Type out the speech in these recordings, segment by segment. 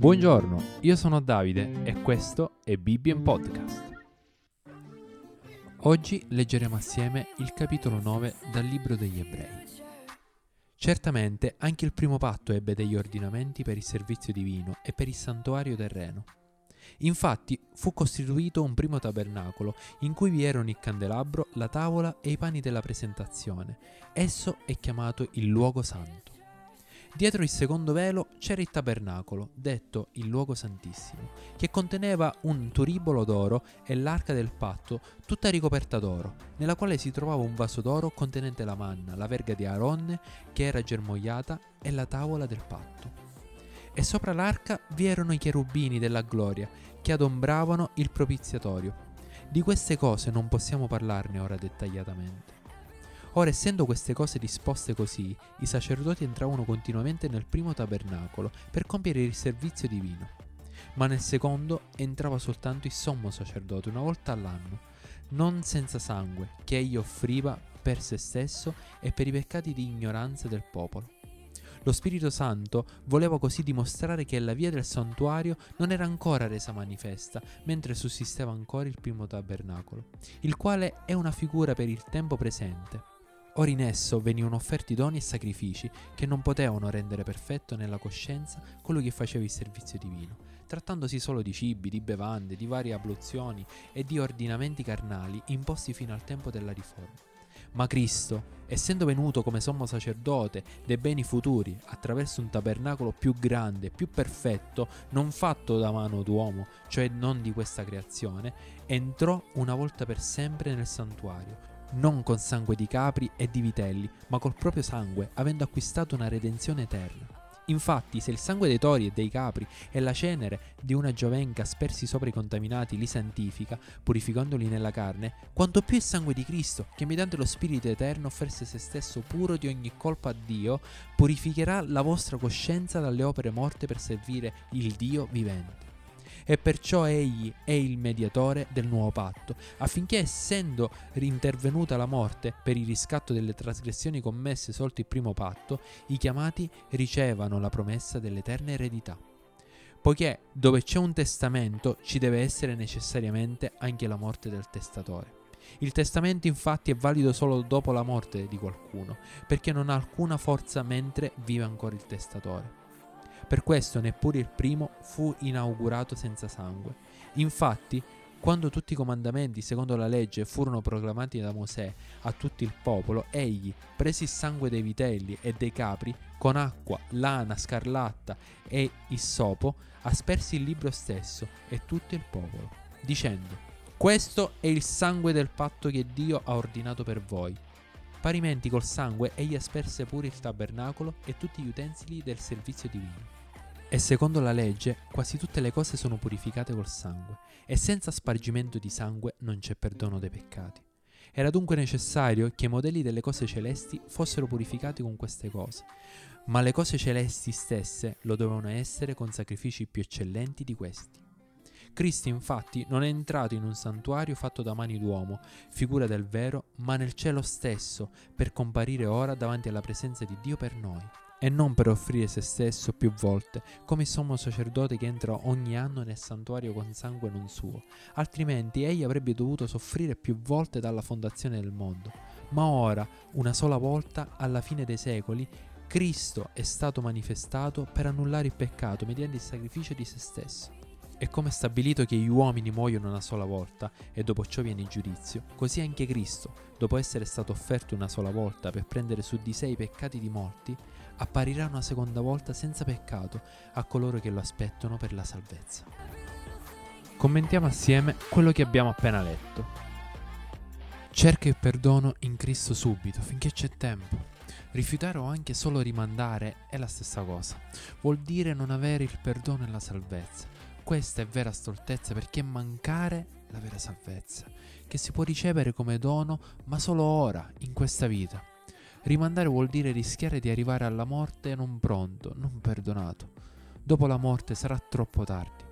Buongiorno, io sono Davide e questo è Bibbia Podcast. Oggi leggeremo assieme il capitolo 9 dal libro degli Ebrei. Certamente anche il primo patto ebbe degli ordinamenti per il servizio divino e per il santuario terreno. Infatti fu costituito un primo tabernacolo in cui vi erano il candelabro, la tavola e i pani della presentazione. Esso è chiamato il luogo santo. Dietro il secondo velo c'era il tabernacolo, detto il luogo santissimo, che conteneva un turibolo d'oro e l'arca del patto, tutta ricoperta d'oro, nella quale si trovava un vaso d'oro contenente la manna, la verga di Aaronne che era germogliata e la tavola del patto. E sopra l'arca vi erano i cherubini della gloria che adombravano il propiziatorio. Di queste cose non possiamo parlarne ora dettagliatamente. Ora, essendo queste cose disposte così, i sacerdoti entravano continuamente nel primo tabernacolo per compiere il servizio divino, ma nel secondo entrava soltanto il sommo sacerdote una volta all'anno, non senza sangue, che egli offriva per se stesso e per i peccati di ignoranza del popolo. Lo Spirito Santo voleva così dimostrare che la via del santuario non era ancora resa manifesta, mentre sussisteva ancora il primo tabernacolo, il quale è una figura per il tempo presente. Ora in esso venivano offerti doni e sacrifici che non potevano rendere perfetto nella coscienza colui che faceva il servizio divino, trattandosi solo di cibi, di bevande, di varie abluzioni e di ordinamenti carnali imposti fino al tempo della riforma. Ma Cristo, essendo venuto come sommo sacerdote dei beni futuri attraverso un tabernacolo più grande, più perfetto, non fatto da mano d'uomo, cioè non di questa creazione, entrò una volta per sempre nel santuario non con sangue di capri e di vitelli, ma col proprio sangue, avendo acquistato una redenzione eterna. Infatti, se il sangue dei tori e dei capri e la cenere di una giovenca spersi sopra i contaminati li santifica, purificandoli nella carne, quanto più il sangue di Cristo, che mediante lo Spirito Eterno offerse se stesso puro di ogni colpa a Dio, purificherà la vostra coscienza dalle opere morte per servire il Dio vivente e perciò egli è il mediatore del nuovo patto, affinché essendo rintervenuta la morte per il riscatto delle trasgressioni commesse sotto il primo patto, i chiamati ricevano la promessa dell'eterna eredità. Poiché dove c'è un testamento ci deve essere necessariamente anche la morte del testatore. Il testamento infatti è valido solo dopo la morte di qualcuno, perché non ha alcuna forza mentre vive ancora il testatore. Per questo neppure il primo fu inaugurato senza sangue. Infatti, quando tutti i comandamenti secondo la legge furono proclamati da Mosè a tutto il popolo, egli, presi il sangue dei vitelli e dei capri, con acqua, lana, scarlatta e issopo, aspersi il libro stesso e tutto il popolo, dicendo, questo è il sangue del patto che Dio ha ordinato per voi. Parimenti col sangue egli asperse pure il tabernacolo e tutti gli utensili del servizio divino. E secondo la legge quasi tutte le cose sono purificate col sangue, e senza spargimento di sangue non c'è perdono dei peccati. Era dunque necessario che i modelli delle cose celesti fossero purificati con queste cose, ma le cose celesti stesse lo dovevano essere con sacrifici più eccellenti di questi. Cristo infatti non è entrato in un santuario fatto da mani d'uomo, figura del vero, ma nel cielo stesso, per comparire ora davanti alla presenza di Dio per noi e non per offrire se stesso più volte, come il sommo sacerdote che entra ogni anno nel santuario con sangue non suo, altrimenti egli avrebbe dovuto soffrire più volte dalla fondazione del mondo. Ma ora, una sola volta, alla fine dei secoli, Cristo è stato manifestato per annullare il peccato mediante il sacrificio di se stesso. E come stabilito che gli uomini muoiono una sola volta e dopo ciò viene il giudizio, così anche Cristo, dopo essere stato offerto una sola volta per prendere su di sé i peccati di molti, apparirà una seconda volta senza peccato a coloro che lo aspettano per la salvezza. Commentiamo assieme quello che abbiamo appena letto. Cerca il perdono in Cristo subito, finché c'è tempo. Rifiutare o anche solo rimandare è la stessa cosa. Vuol dire non avere il perdono e la salvezza. Questa è vera stoltezza perché mancare la vera salvezza, che si può ricevere come dono, ma solo ora, in questa vita. Rimandare vuol dire rischiare di arrivare alla morte non pronto, non perdonato. Dopo la morte sarà troppo tardi.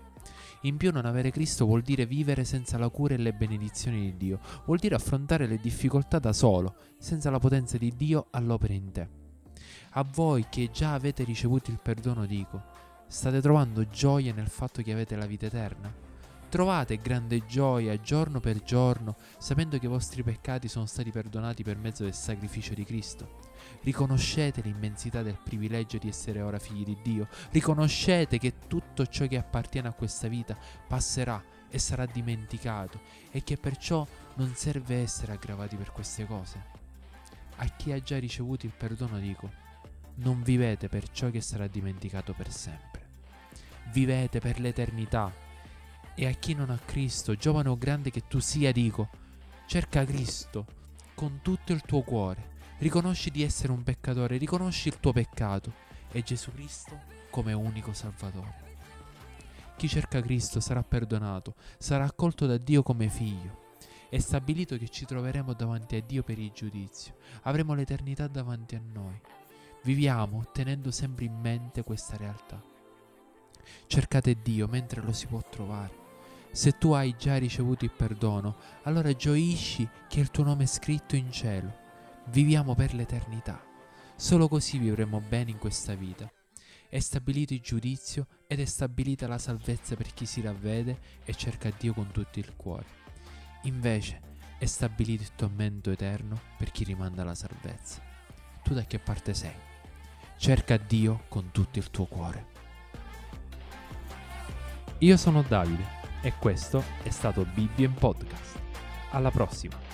In più non avere Cristo vuol dire vivere senza la cura e le benedizioni di Dio, vuol dire affrontare le difficoltà da solo, senza la potenza di Dio all'opera in te. A voi che già avete ricevuto il perdono dico, State trovando gioia nel fatto che avete la vita eterna? Trovate grande gioia giorno per giorno sapendo che i vostri peccati sono stati perdonati per mezzo del sacrificio di Cristo? Riconoscete l'immensità del privilegio di essere ora figli di Dio? Riconoscete che tutto ciò che appartiene a questa vita passerà e sarà dimenticato e che perciò non serve essere aggravati per queste cose? A chi ha già ricevuto il perdono dico, non vivete per ciò che sarà dimenticato per sempre vivete per l'eternità. E a chi non ha Cristo, giovane o grande che tu sia, dico, cerca Cristo con tutto il tuo cuore. Riconosci di essere un peccatore, riconosci il tuo peccato e Gesù Cristo come unico Salvatore. Chi cerca Cristo sarà perdonato, sarà accolto da Dio come figlio. È stabilito che ci troveremo davanti a Dio per il giudizio, avremo l'eternità davanti a noi. Viviamo tenendo sempre in mente questa realtà. Cercate Dio mentre lo si può trovare. Se tu hai già ricevuto il perdono, allora gioisci che il tuo nome è scritto in cielo. Viviamo per l'eternità. Solo così vivremo bene in questa vita. È stabilito il giudizio ed è stabilita la salvezza per chi si ravvede e cerca Dio con tutto il cuore. Invece è stabilito il tormento eterno per chi rimanda la salvezza. Tu da che parte sei? Cerca Dio con tutto il tuo cuore. Io sono Davide e questo è stato Bibbien Podcast. Alla prossima!